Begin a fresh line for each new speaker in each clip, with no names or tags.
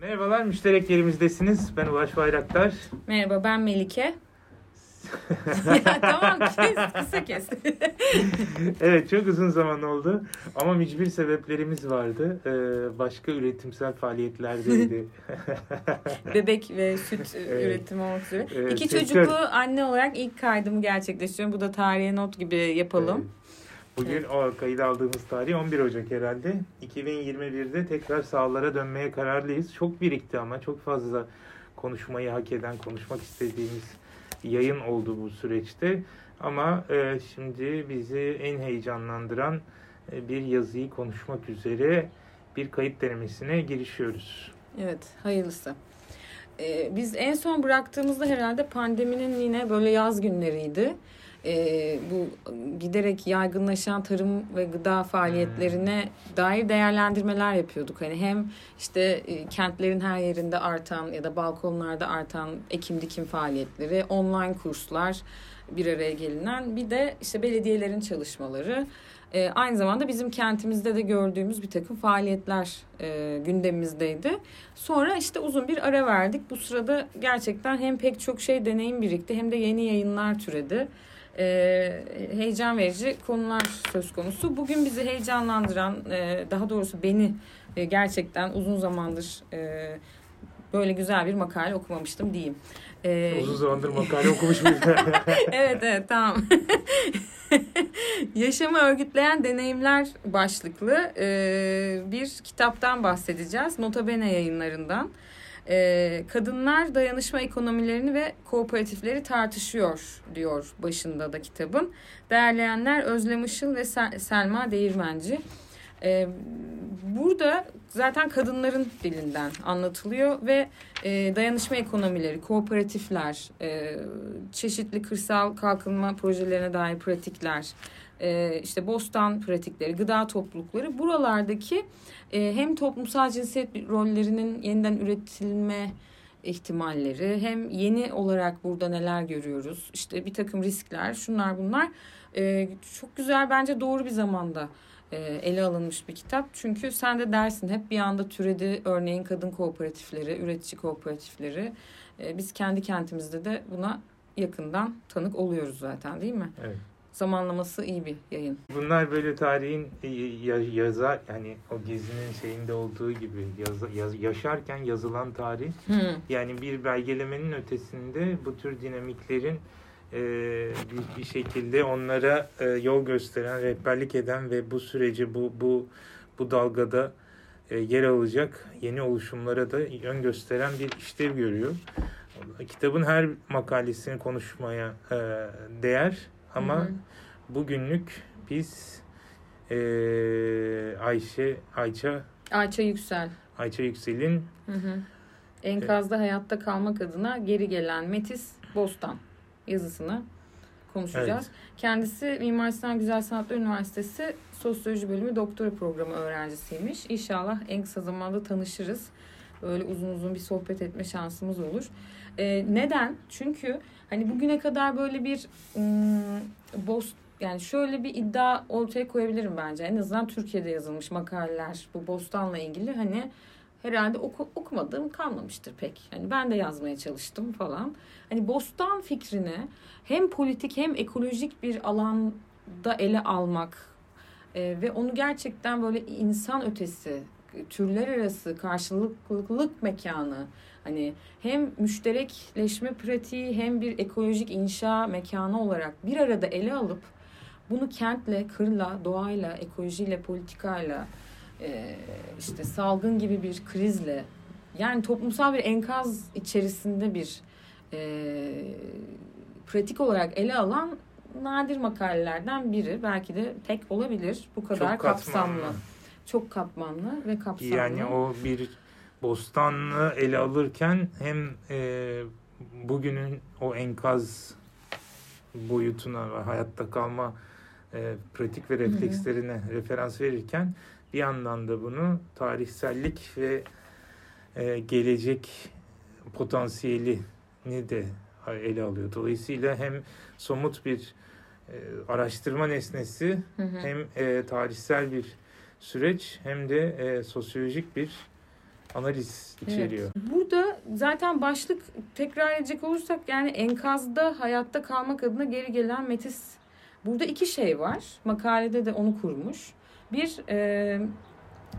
Merhabalar, müşterek yerimizdesiniz. Ben Ulaş Bayraktar.
Merhaba, ben Melike. ya, tamam kes, kısa kes.
evet, çok uzun zaman oldu. Ama mücbir sebeplerimiz vardı. Ee, başka üretimsel faaliyetlerdeydi.
Bebek ve süt evet. üretimi olmak üzere. Evet, İki sektör... çocuklu anne olarak ilk kaydımı gerçekleştiriyorum. Bu da tarihe not gibi yapalım. Evet.
Bugün evet. o kayıt aldığımız tarih 11 Ocak herhalde. 2021'de tekrar sahalara dönmeye kararlıyız. Çok birikti ama çok fazla konuşmayı hak eden, konuşmak istediğimiz yayın oldu bu süreçte. Ama e, şimdi bizi en heyecanlandıran e, bir yazıyı konuşmak üzere bir kayıt denemesine girişiyoruz.
Evet, hayırlısı. Ee, biz en son bıraktığımızda herhalde pandeminin yine böyle yaz günleriydi e, bu giderek yaygınlaşan tarım ve gıda faaliyetlerine hmm. dair değerlendirmeler yapıyorduk. Hani hem işte e, kentlerin her yerinde artan ya da balkonlarda artan ekim dikim faaliyetleri, online kurslar bir araya gelinen bir de işte belediyelerin çalışmaları. E, aynı zamanda bizim kentimizde de gördüğümüz bir takım faaliyetler e, gündemimizdeydi. Sonra işte uzun bir ara verdik. Bu sırada gerçekten hem pek çok şey deneyim birikti hem de yeni yayınlar türedi e, heyecan verici konular söz konusu. Bugün bizi heyecanlandıran, e, daha doğrusu beni e, gerçekten uzun zamandır e, böyle güzel bir makale okumamıştım diyeyim.
Ee, Uzun zamandır makale okumuş muydun?
evet evet tamam. Yaşamı örgütleyen deneyimler başlıklı e, bir kitaptan bahsedeceğiz. Notabene yayınlarından. E, kadınlar dayanışma ekonomilerini ve kooperatifleri tartışıyor diyor başında da kitabın. Değerleyenler Özlem Işıl ve Selma Değirmenci. E, burada zaten kadınların dilinden anlatılıyor ve e, dayanışma ekonomileri, kooperatifler, e, çeşitli kırsal kalkınma projelerine dair pratikler, e, işte bostan pratikleri, gıda toplulukları buralardaki e, hem toplumsal cinsiyet rollerinin yeniden üretilme ihtimalleri hem yeni olarak burada neler görüyoruz işte bir takım riskler şunlar bunlar e, çok güzel bence doğru bir zamanda e, ele alınmış bir kitap. Çünkü sen de dersin hep bir anda türedi örneğin kadın kooperatifleri, üretici kooperatifleri. Biz kendi kentimizde de buna yakından tanık oluyoruz zaten değil mi?
Evet
zamanlaması iyi bir yayın.
Bunlar böyle tarihin e, yazar yani o gezinin şeyinde olduğu gibi yaz, yaz, yaşarken yazılan tarih. Hmm. Yani bir belgelemenin ötesinde bu tür dinamiklerin e, bir, bir şekilde onlara e, yol gösteren, rehberlik eden ve bu süreci bu bu bu dalgada e, yer alacak yeni oluşumlara da yön gösteren bir işlev görüyor. Kitabın her makalesini konuşmaya e, değer ama hı hı. bugünlük biz e, Ayşe, Ayça
Ayça Yüksel.
Ayça Yüksel'in
hı hı. Enkazda e, hayatta kalmak adına geri gelen Metis Bostan yazısını konuşacağız. Evet. Kendisi Mimar Sinan Güzel Sanatlar Üniversitesi Sosyoloji Bölümü doktora programı öğrencisiymiş. İnşallah en kısa zamanda tanışırız. Böyle uzun uzun bir sohbet etme şansımız olur. Ee, neden? Çünkü Hani bugüne kadar böyle bir ım, bost yani şöyle bir iddia ortaya koyabilirim bence. En azından Türkiye'de yazılmış makaleler bu bostanla ilgili hani herhalde oku, okumadığım kalmamıştır pek. Hani ben de yazmaya çalıştım falan. Hani bostan fikrini hem politik hem ekolojik bir alanda ele almak e, ve onu gerçekten böyle insan ötesi, türler arası karşılıklılık mekanı Hani hem müşterekleşme pratiği hem bir ekolojik inşa mekanı olarak bir arada ele alıp bunu kentle, kırla, doğayla, ekolojiyle, politikayla, e, işte salgın gibi bir krizle yani toplumsal bir enkaz içerisinde bir e, pratik olarak ele alan nadir makalelerden biri. Belki de tek olabilir. Bu kadar Çok kapsamlı. Çok katmanlı ve kapsamlı.
Yani o bir Bostanlı ele alırken hem e, bugünün o enkaz boyutuna ve hayatta kalma e, pratik ve reflekslerine hı hı. referans verirken bir yandan da bunu tarihsellik ve e, gelecek potansiyelini de ele alıyor. Dolayısıyla hem somut bir e, araştırma nesnesi hı hı. hem e, tarihsel bir süreç hem de e, sosyolojik bir analiz içeriyor.
Evet. Burada zaten başlık tekrar edecek olursak yani enkazda hayatta kalmak adına geri gelen Metis. Burada iki şey var. Makalede de onu kurmuş. Bir e,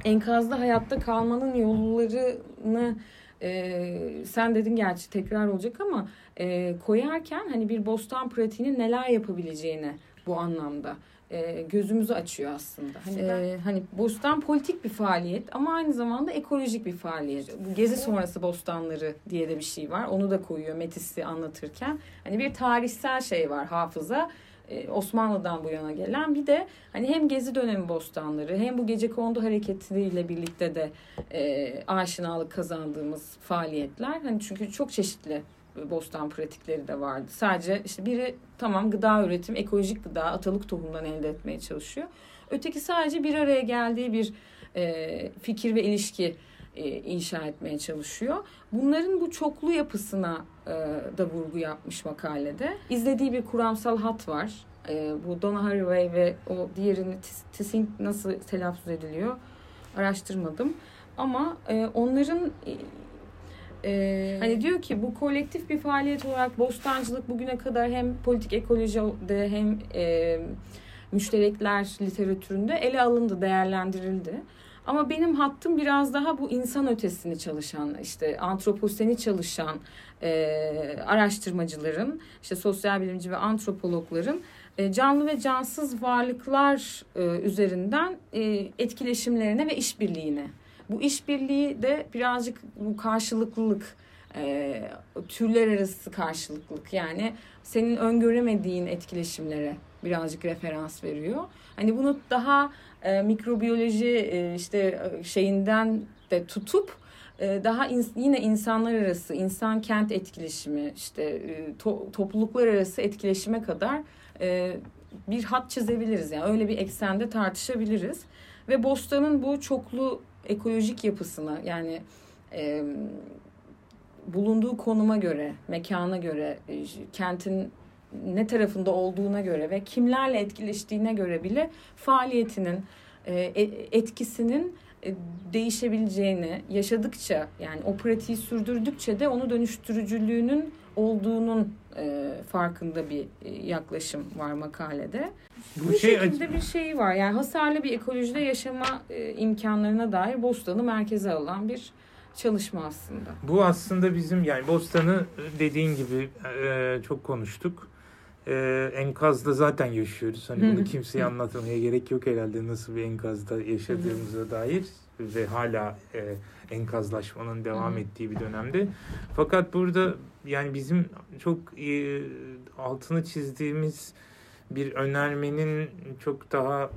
enkazda hayatta kalmanın yollarını e, sen dedin gerçi tekrar olacak ama e, koyarken hani bir bostan pratiğinin neler yapabileceğini bu anlamda e, gözümüzü açıyor aslında. Hani, e, hani bostan politik bir faaliyet ama aynı zamanda ekolojik bir faaliyet. Bu gezi sonrası bostanları diye de bir şey var. Onu da koyuyor Metis'i anlatırken. Hani bir tarihsel şey var hafıza. E, Osmanlı'dan bu yana gelen bir de hani hem gezi dönemi bostanları hem bu gece kondu hareketiyle birlikte de e, aşinalık kazandığımız faaliyetler hani çünkü çok çeşitli bostan pratikleri de vardı. Sadece işte biri tamam gıda üretim, ekolojik gıda, atalık tohumdan elde etmeye çalışıyor. Öteki sadece bir araya geldiği bir e, fikir ve ilişki e, inşa etmeye çalışıyor. Bunların bu çoklu yapısına e, da vurgu yapmış makalede. İzlediği bir kuramsal hat var. E, bu Donna Haraway ve o diğerini Tissing nasıl telaffuz ediliyor araştırmadım. Ama e, onların ee, hani diyor ki bu kolektif bir faaliyet olarak bostancılık bugüne kadar hem politik ekolojide hem e, müşterekler literatüründe ele alındı, değerlendirildi. Ama benim hattım biraz daha bu insan ötesini çalışan, işte antroposeni çalışan e, araştırmacıların, işte sosyal bilimci ve antropologların e, canlı ve cansız varlıklar e, üzerinden e, etkileşimlerine ve işbirliğine bu işbirliği de birazcık bu karşılıklılık, e, türler arası karşılıklılık. Yani senin öngöremediğin etkileşimlere birazcık referans veriyor. Hani bunu daha e, mikrobiyoloji e, işte e, şeyinden de tutup e, daha in, yine insanlar arası insan kent etkileşimi işte e, to, topluluklar arası etkileşime kadar e, bir hat çizebiliriz. Yani öyle bir eksende tartışabiliriz. Ve Bostan'ın bu çoklu ekolojik yapısına yani e, bulunduğu konuma göre, mekana göre, e, kentin ne tarafında olduğuna göre ve kimlerle etkileştiğine göre bile faaliyetinin etkisinin e, değişebileceğini yaşadıkça yani o pratiği sürdürdükçe de onu dönüştürücülüğünün olduğunun e, farkında bir e, yaklaşım var makalede. Bu, Bu şey şekilde bir şey var. Yani hasarlı bir ekolojide yaşama e, imkanlarına dair Bostan'ı merkeze alan bir çalışma aslında.
Bu aslında bizim yani Bostan'ı dediğin gibi e, çok konuştuk. E, enkazda zaten yaşıyoruz. Hani bunu kimseye anlatmaya gerek yok herhalde nasıl bir enkazda yaşadığımıza dair ve hala e, enkazlaşmanın devam ettiği bir dönemde. Fakat burada yani bizim çok e, altını çizdiğimiz bir önermenin çok daha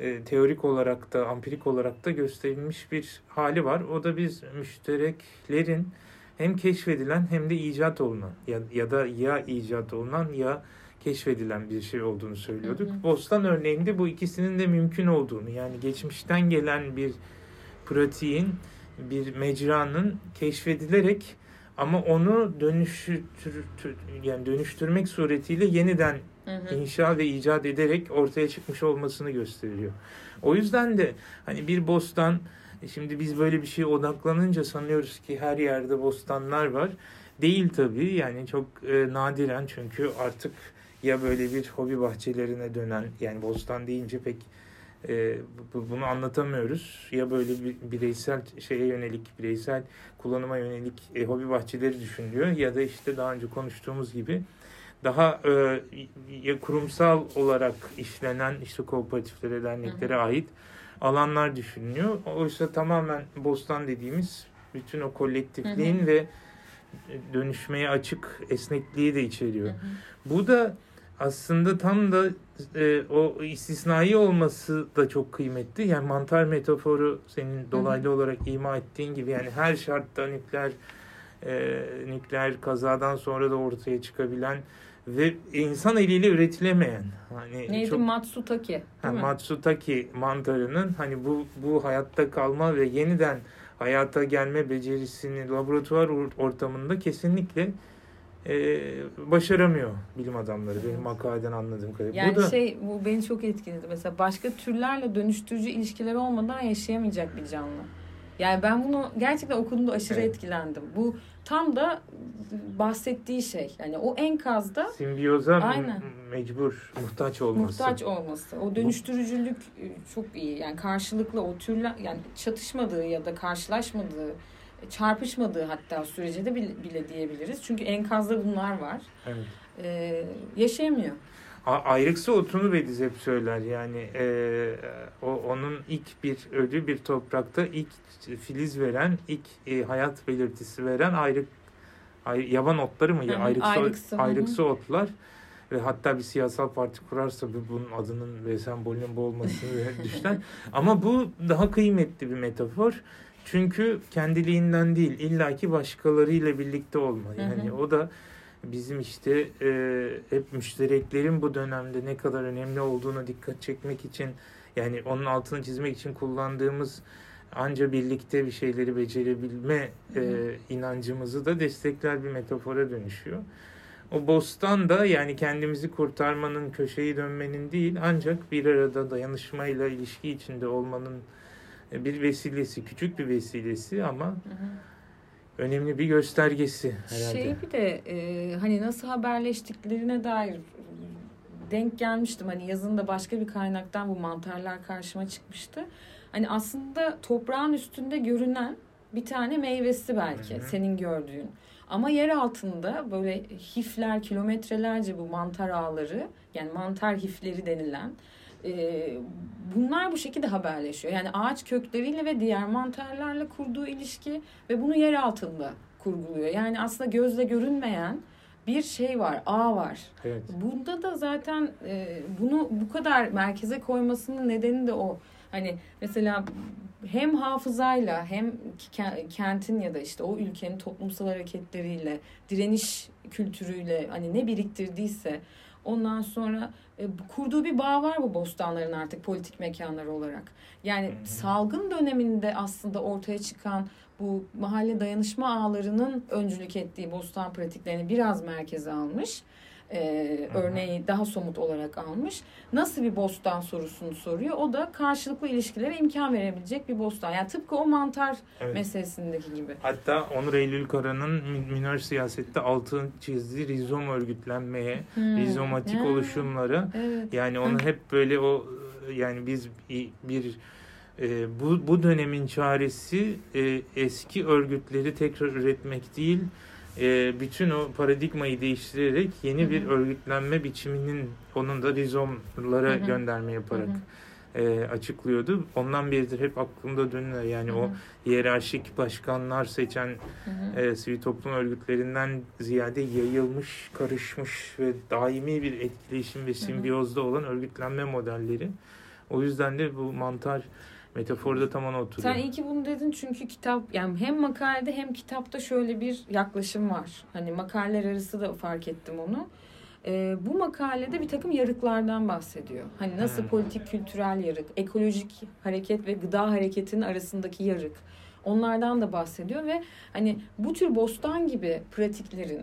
e, teorik olarak da ampirik olarak da gösterilmiş bir hali var. O da biz müştereklerin hem keşfedilen hem de icat olunan ya, ya da ya icat olunan ya keşfedilen bir şey olduğunu söylüyorduk. Hı hı. Bostan örneğinde bu ikisinin de mümkün olduğunu yani geçmişten gelen bir pratiğin bir mecranın keşfedilerek ama onu dönüştür yani dönüştürmek suretiyle yeniden hı hı. inşa ve icat ederek ortaya çıkmış olmasını gösteriyor. O yüzden de hani bir bostan şimdi biz böyle bir şeye odaklanınca sanıyoruz ki her yerde bostanlar var. Değil tabii yani çok e, nadiren çünkü artık ya böyle bir hobi bahçelerine dönen yani bostan deyince pek e, bunu anlatamıyoruz. Ya böyle bir bireysel şeye yönelik, bireysel kullanıma yönelik e, hobi bahçeleri düşünülüyor ya da işte daha önce konuştuğumuz gibi daha e, kurumsal olarak işlenen işte kooperatiflere, derneklere hı hı. ait alanlar düşünülüyor. Oysa tamamen bostan dediğimiz bütün o kolektifliğin hı hı. ve dönüşmeye açık esnekliği de içeriyor. Hı hı. Bu da aslında tam da e, o istisnai olması da çok kıymetli. Yani mantar metaforu senin dolaylı Hı-hı. olarak ima ettiğin gibi yani her şartta nükleer e, nükleer kazadan sonra da ortaya çıkabilen ve insan eliyle üretilemeyen
hani neydi çok, Matsutake
ha, Matsutake mantarının hani bu bu hayatta kalma ve yeniden hayata gelme becerisini laboratuvar ortamında kesinlikle e, başaramıyor bilim adamları benim makaleden anladığım kadarıyla.
Yani bu da, şey bu beni çok etkiledi. Mesela başka türlerle dönüştürücü ilişkileri olmadan yaşayamayacak bir canlı. Yani ben bunu gerçekten okuduğumda aşırı evet. etkilendim. Bu tam da bahsettiği şey. Yani o enkazda
simbiyoza aynen. mecbur muhtaç olması.
Muhtaç olması. O dönüştürücülük e, çok iyi. Yani karşılıklı o türler yani çatışmadığı ya da karşılaşmadığı çarpışmadığı hatta sürece de bile, diyebiliriz. Çünkü enkazda bunlar var. Evet. Ee, yaşayamıyor.
Ayrıksı otunu Bediz hep söyler yani e, o onun ilk bir ölü bir toprakta ilk filiz veren ilk e, hayat belirtisi veren ayrık ay, yaban otları mı? Hı, ayrıksı, ayrıksı, ayrıksı otlar ve hatta bir siyasal parti kurarsa bunun adının ve sembolünün bu olmasını düşünen ama bu daha kıymetli bir metafor. Çünkü kendiliğinden değil illaki başkalarıyla birlikte olma. Yani hı hı. o da bizim işte e, hep müştereklerin bu dönemde ne kadar önemli olduğunu dikkat çekmek için yani onun altını çizmek için kullandığımız anca birlikte bir şeyleri becerebilme e, inancımızı da destekler bir metafora dönüşüyor. O bostan da yani kendimizi kurtarmanın, köşeyi dönmenin değil ancak bir arada dayanışmayla ilişki içinde olmanın bir vesilesi, küçük bir vesilesi ama hı hı önemli bir göstergesi herhalde.
Şey bir de e, hani nasıl haberleştiklerine dair denk gelmiştim. Hani yazında başka bir kaynaktan bu mantarlar karşıma çıkmıştı. Hani aslında toprağın üstünde görünen bir tane meyvesi belki Hı-hı. senin gördüğün. Ama yer altında böyle hifler kilometrelerce bu mantar ağları yani mantar hifleri denilen e, bunlar bu şekilde haberleşiyor. Yani ağaç kökleriyle ve diğer mantarlarla kurduğu ilişki ve bunu yer altında kurguluyor. Yani aslında gözle görünmeyen bir şey var, ağ var. Evet. Bunda da zaten e, bunu bu kadar merkeze koymasının nedeni de o. Hani mesela hem hafızayla hem kentin ya da işte o ülkenin toplumsal hareketleriyle, direniş kültürüyle hani ne biriktirdiyse Ondan sonra e, kurduğu bir bağ var bu bostanların artık politik mekanları olarak. Yani hmm. salgın döneminde aslında ortaya çıkan bu mahalle dayanışma ağlarının öncülük ettiği bostan pratiklerini biraz merkeze almış e, örneği daha somut olarak almış. Nasıl bir bostan sorusunu soruyor. O da karşılıklı ilişkilere imkan verebilecek bir bostan. Yani tıpkı o mantar evet. meselesindeki gibi.
Hatta Onur Eylül Kara'nın minor siyasette altın çizdiği rizom örgütlenmeye, hmm. rizomatik ha. oluşumları. Evet. Yani onu hep böyle o yani biz bir e, bu, bu dönemin çaresi e, eski örgütleri tekrar üretmek değil, e, bütün o paradigmayı değiştirerek yeni Hı-hı. bir örgütlenme biçiminin onun da rizomlara Hı-hı. gönderme yaparak e, açıklıyordu. Ondan beridir hep aklımda dönüyor. Yani Hı-hı. o hiyerarşik başkanlar seçen e, sivil toplum örgütlerinden ziyade yayılmış, karışmış ve daimi bir etkileşim ve simbiyozda olan örgütlenme modelleri. O yüzden de bu mantar Metafor da tam ona oturuyor.
Sen iyi ki bunu dedin çünkü kitap yani hem makalede hem kitapta şöyle bir yaklaşım var. Hani makaleler arası da fark ettim onu. Ee, bu makalede bir takım yarıklardan bahsediyor. Hani nasıl hmm. politik kültürel yarık, ekolojik hareket ve gıda hareketinin arasındaki yarık. Onlardan da bahsediyor ve hani bu tür bostan gibi pratiklerin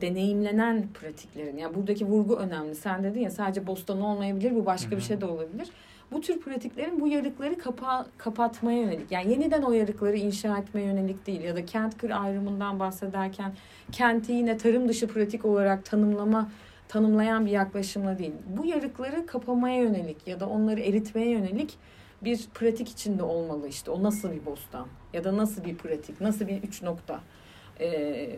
deneyimlenen pratiklerin yani buradaki vurgu önemli. Sen dedin ya sadece bostan olmayabilir bu başka bir şey de olabilir bu tür pratiklerin bu yarıkları kapa kapatmaya yönelik yani yeniden o yarıkları inşa etmeye yönelik değil ya da kent kır ayrımından bahsederken kenti yine tarım dışı pratik olarak tanımlama tanımlayan bir yaklaşımla değil. Bu yarıkları kapamaya yönelik ya da onları eritmeye yönelik bir pratik içinde olmalı işte. O nasıl bir bostan ya da nasıl bir pratik, nasıl bir üç nokta. Ee,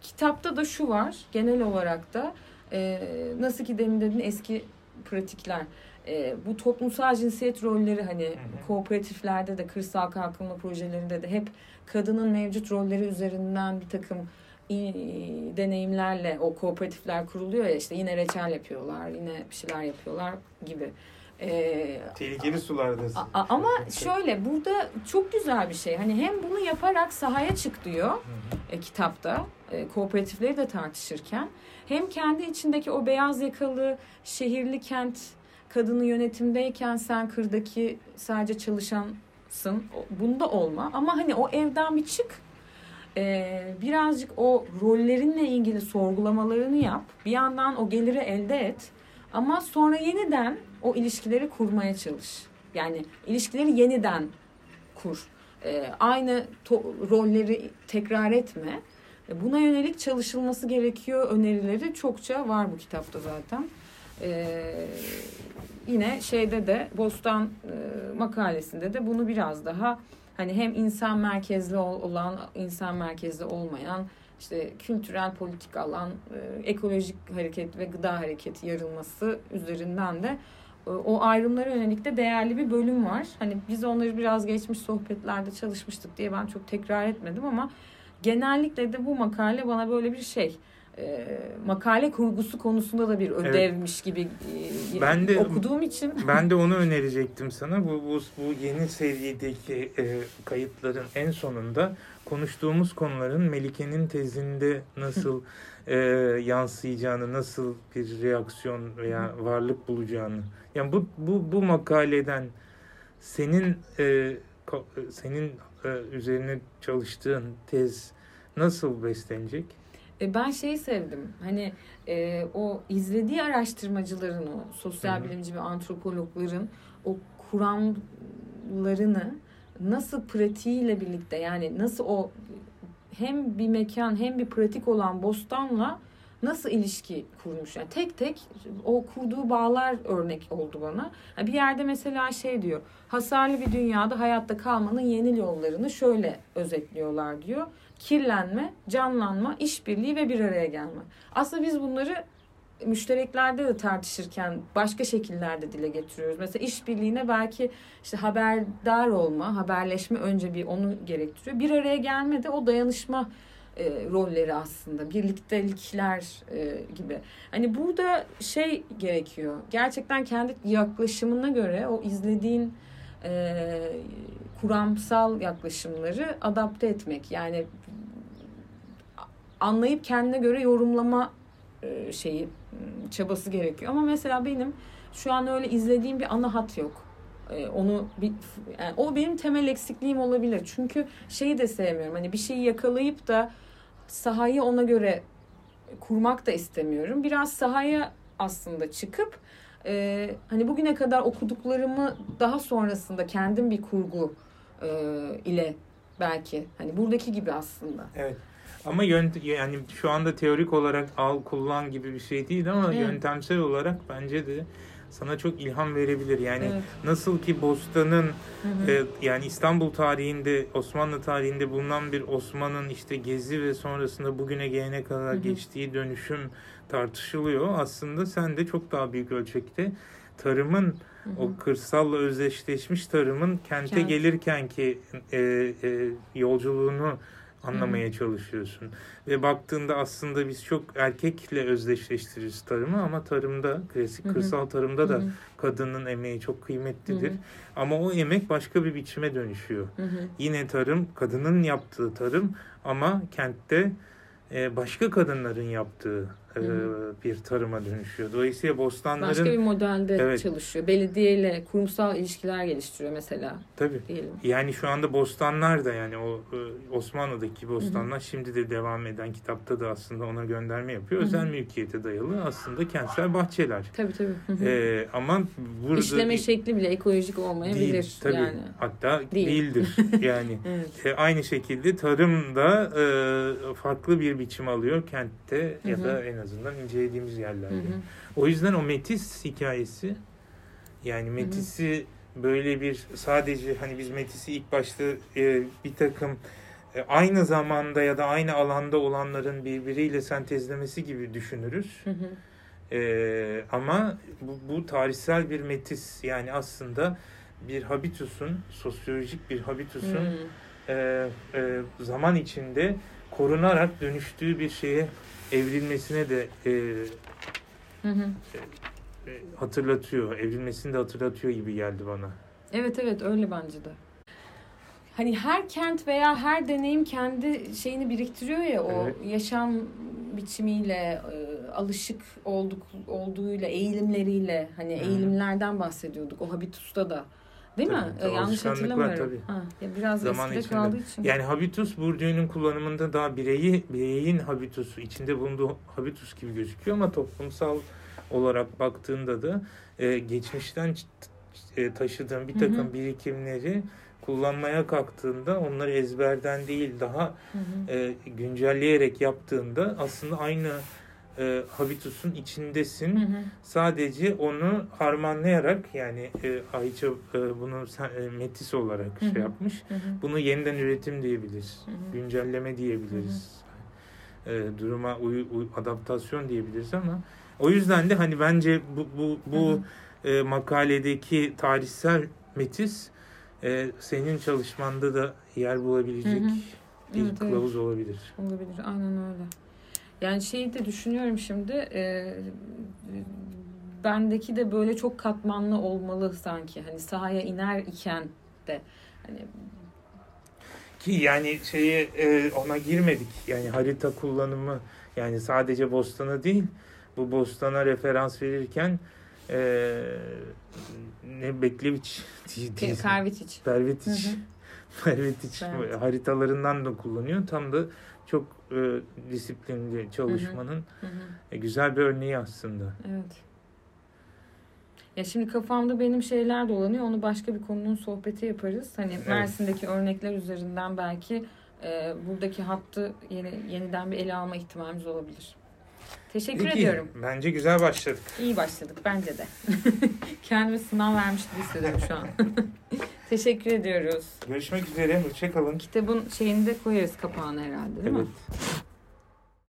kitapta da şu var genel olarak da e, nasıl ki demin dedin eski pratikler e, bu toplumsal cinsiyet rolleri hani kooperatiflerde de kırsal kalkınma projelerinde de hep kadının mevcut rolleri üzerinden bir takım deneyimlerle o kooperatifler kuruluyor ya işte yine reçel yapıyorlar yine bir şeyler yapıyorlar gibi.
Ee, Tehlikeli sulardasın.
ama şöyle burada çok güzel bir şey. Hani hem bunu yaparak sahaya çık diyor e, kitapta e, kooperatifleri de tartışırken hem kendi içindeki o beyaz yakalı şehirli kent kadını yönetimdeyken sen kırdaki sadece çalışansın. Bunda olma. Ama hani o evden bir çık. Ee, birazcık o rollerinle ilgili sorgulamalarını yap. Bir yandan o geliri elde et. Ama sonra yeniden o ilişkileri kurmaya çalış. Yani ilişkileri yeniden kur. e, aynı rolleri tekrar etme. Buna yönelik çalışılması gerekiyor önerileri çokça var bu kitapta zaten. Ee, yine şeyde de Bostan e, makalesinde de bunu biraz daha hani hem insan merkezli olan, insan merkezli olmayan, işte kültürel politik alan, e, ekolojik hareket ve gıda hareketi yarılması üzerinden de e, o ayrımlara yönelik de değerli bir bölüm var. Hani biz onları biraz geçmiş sohbetlerde çalışmıştık diye ben çok tekrar etmedim ama genellikle de bu makale bana böyle bir şey e, makale kurgusu konusunda da bir ödevmiş evet. gibi e, ben de, okuduğum için.
Ben de onu önerecektim sana. Bu, bu, bu yeni seviyedeki e, kayıtların en sonunda konuştuğumuz konuların Melike'nin tezinde nasıl e, yansıyacağını, nasıl bir reaksiyon veya varlık bulacağını. Yani bu bu bu makaleden senin e, senin e, üzerine çalıştığın tez nasıl beslenecek?
E, ben şeyi sevdim. Hani e, o izlediği araştırmacıların o sosyal Hı-hı. bilimci ve antropologların o kuramlarını nasıl pratiğiyle birlikte yani nasıl o hem bir mekan hem bir pratik olan bostanla nasıl ilişki kurmuş. Yani tek tek o kurduğu bağlar örnek oldu bana. Bir yerde mesela şey diyor. Hasarlı bir dünyada hayatta kalmanın yeni yollarını şöyle özetliyorlar diyor kirlenme, canlanma, işbirliği ve bir araya gelme. Aslında biz bunları müştereklerde de tartışırken başka şekillerde dile getiriyoruz. Mesela işbirliğine belki işte haberdar olma, haberleşme önce bir onu gerektiriyor. Bir araya gelme de o dayanışma e, rolleri aslında birliktelikler e, gibi. Hani burada şey gerekiyor. Gerçekten kendi yaklaşımına göre o izlediğin e, kuramsal yaklaşımları adapte etmek. Yani anlayıp kendine göre yorumlama e, şeyi çabası gerekiyor. Ama mesela benim şu an öyle izlediğim bir ana hat yok. E, onu bir yani o benim temel eksikliğim olabilir. Çünkü şeyi de sevmiyorum. Hani bir şeyi yakalayıp da sahayı ona göre kurmak da istemiyorum. Biraz sahaya aslında çıkıp e, hani bugüne kadar okuduklarımı daha sonrasında kendim bir kurgu e, ile belki hani buradaki gibi aslında.
Evet. Ama yönt yani şu anda teorik olarak al kullan gibi bir şey değil ama evet. yöntemsel olarak bence de sana çok ilham verebilir. Yani evet. nasıl ki Bostan'ın E, yani İstanbul tarihinde, Osmanlı tarihinde bulunan bir Osman'ın işte gezi ve sonrasında bugüne gelene kadar hı hı. geçtiği dönüşüm tartışılıyor. Aslında sen de çok daha büyük ölçekte tarımın hı hı. o kırsalla özdeşleşmiş tarımın kente Kent. gelirken ki e, e, yolculuğunu anlamaya Hı. çalışıyorsun. Ve baktığında aslında biz çok erkekle özdeşleştiririz tarımı ama tarımda, klasik kırsal tarımda da Hı. kadının emeği çok kıymetlidir. Hı. Ama o emek başka bir biçime dönüşüyor. Hı. Yine tarım, kadının yaptığı tarım ama kentte e, başka kadınların yaptığı e, bir tarıma dönüşüyor. Dolayısıyla bostanların...
Başka bir modelde evet, çalışıyor. Belediyeyle kurumsal ilişkiler geliştiriyor mesela.
Tabii. Diyelim. Yani şu anda bostanlar da yani o e, Osmanlı'daki bostanlar Hı-hı. şimdi de devam eden kitapta da aslında ona gönderme yapıyor. Hı-hı. Özel mülkiyete dayalı aslında kentsel bahçeler.
Tabii tabii.
Ee, ama burada...
İşleme şekli bile ekolojik olmayabilir. Değil, tabii. Yani.
Hatta Değil. değildir. Yani evet. e, aynı şekilde tarım da e, farklı bir biçim alıyor kentte Hı-hı. ya da en azından incelediğimiz yerlerde. Hı hı. O yüzden o Metis hikayesi yani Metis'i böyle bir sadece hani biz Metis'i ilk başta e, bir takım e, aynı zamanda ya da aynı alanda olanların birbiriyle sentezlemesi gibi düşünürüz. Hı hı. E, ama bu, bu tarihsel bir metis yani aslında bir habitusun, sosyolojik bir habitusun e, e, zaman içinde korunarak dönüştüğü bir şeye evrilmesine de e, hı hı. E, e, hatırlatıyor. Evrilmesini de hatırlatıyor gibi geldi bana.
Evet evet öyle bence de. Hani her kent veya her deneyim kendi şeyini biriktiriyor ya o evet. yaşam biçimiyle e, alışık olduk olduğuyla eğilimleriyle hani hmm. eğilimlerden bahsediyorduk o habitusta da. Değil tabii, mi? Tabii, Yanlış hatırlamıyorum. Tabii. Ha, ya biraz Zaman eskide içinde. kaldığı için.
Yani habitus Bourdieu'nun kullanımında daha bireyi, bireyin habitusu, içinde bulunduğu habitus gibi gözüküyor ama toplumsal olarak baktığında da e, geçmişten e, taşıdığın bir takım hı hı. birikimleri kullanmaya kalktığında onları ezberden değil daha
Hı hı.
e, güncelleyerek yaptığında aslında aynı e, habitusun içindesin.
Hı hı.
Sadece onu harmanlayarak yani e, Ayça e, bunu e, metis olarak
Hı hı.
şey yapmış.
Hı hı.
Bunu yeniden üretim diyebiliriz.
Hı hı.
Güncelleme diyebiliriz. E, duruma uy, uy- adaptasyon diyebiliriz ama o yüzden de hani bence bu bu bu
Hı hı.
e, makaledeki tarihsel metis e, senin çalışmanda da yer bulabilecek
Hı hı.
bir
evet.
kılavuz olabilir.
Olabilir. Aynen öyle. Yani şeyi de düşünüyorum şimdi. E, bendeki de böyle çok katmanlı olmalı sanki. Hani sahaya iner iken de hani
Ki yani şeye e, ona girmedik. Yani harita kullanımı yani sadece Bostan'a değil bu Bostan'a referans verirken e, ne Bekleviç.
Pervitiç.
Pervetiç
Evet.
haritalarından da kullanıyor. Tam da çok e, disiplinli çalışmanın
Hı hı.
e, güzel bir örneği aslında.
Evet. Ya şimdi kafamda benim şeyler dolanıyor. Onu başka bir konunun sohbeti yaparız. Hani
Evet.
Mersin'deki örnekler üzerinden belki e, buradaki hattı yeni, yeniden bir ele alma ihtimalimiz olabilir. Teşekkür
Peki,
ediyorum.
Bence güzel başladık.
İyi başladık bence de. Kendimi sınav vermiş gibi hissediyorum şu an. Teşekkür ediyoruz.
Görüşmek üzere. Hoşçakalın.
Kitabın şeyini de koyarız kapağına herhalde değil mi?
Evet.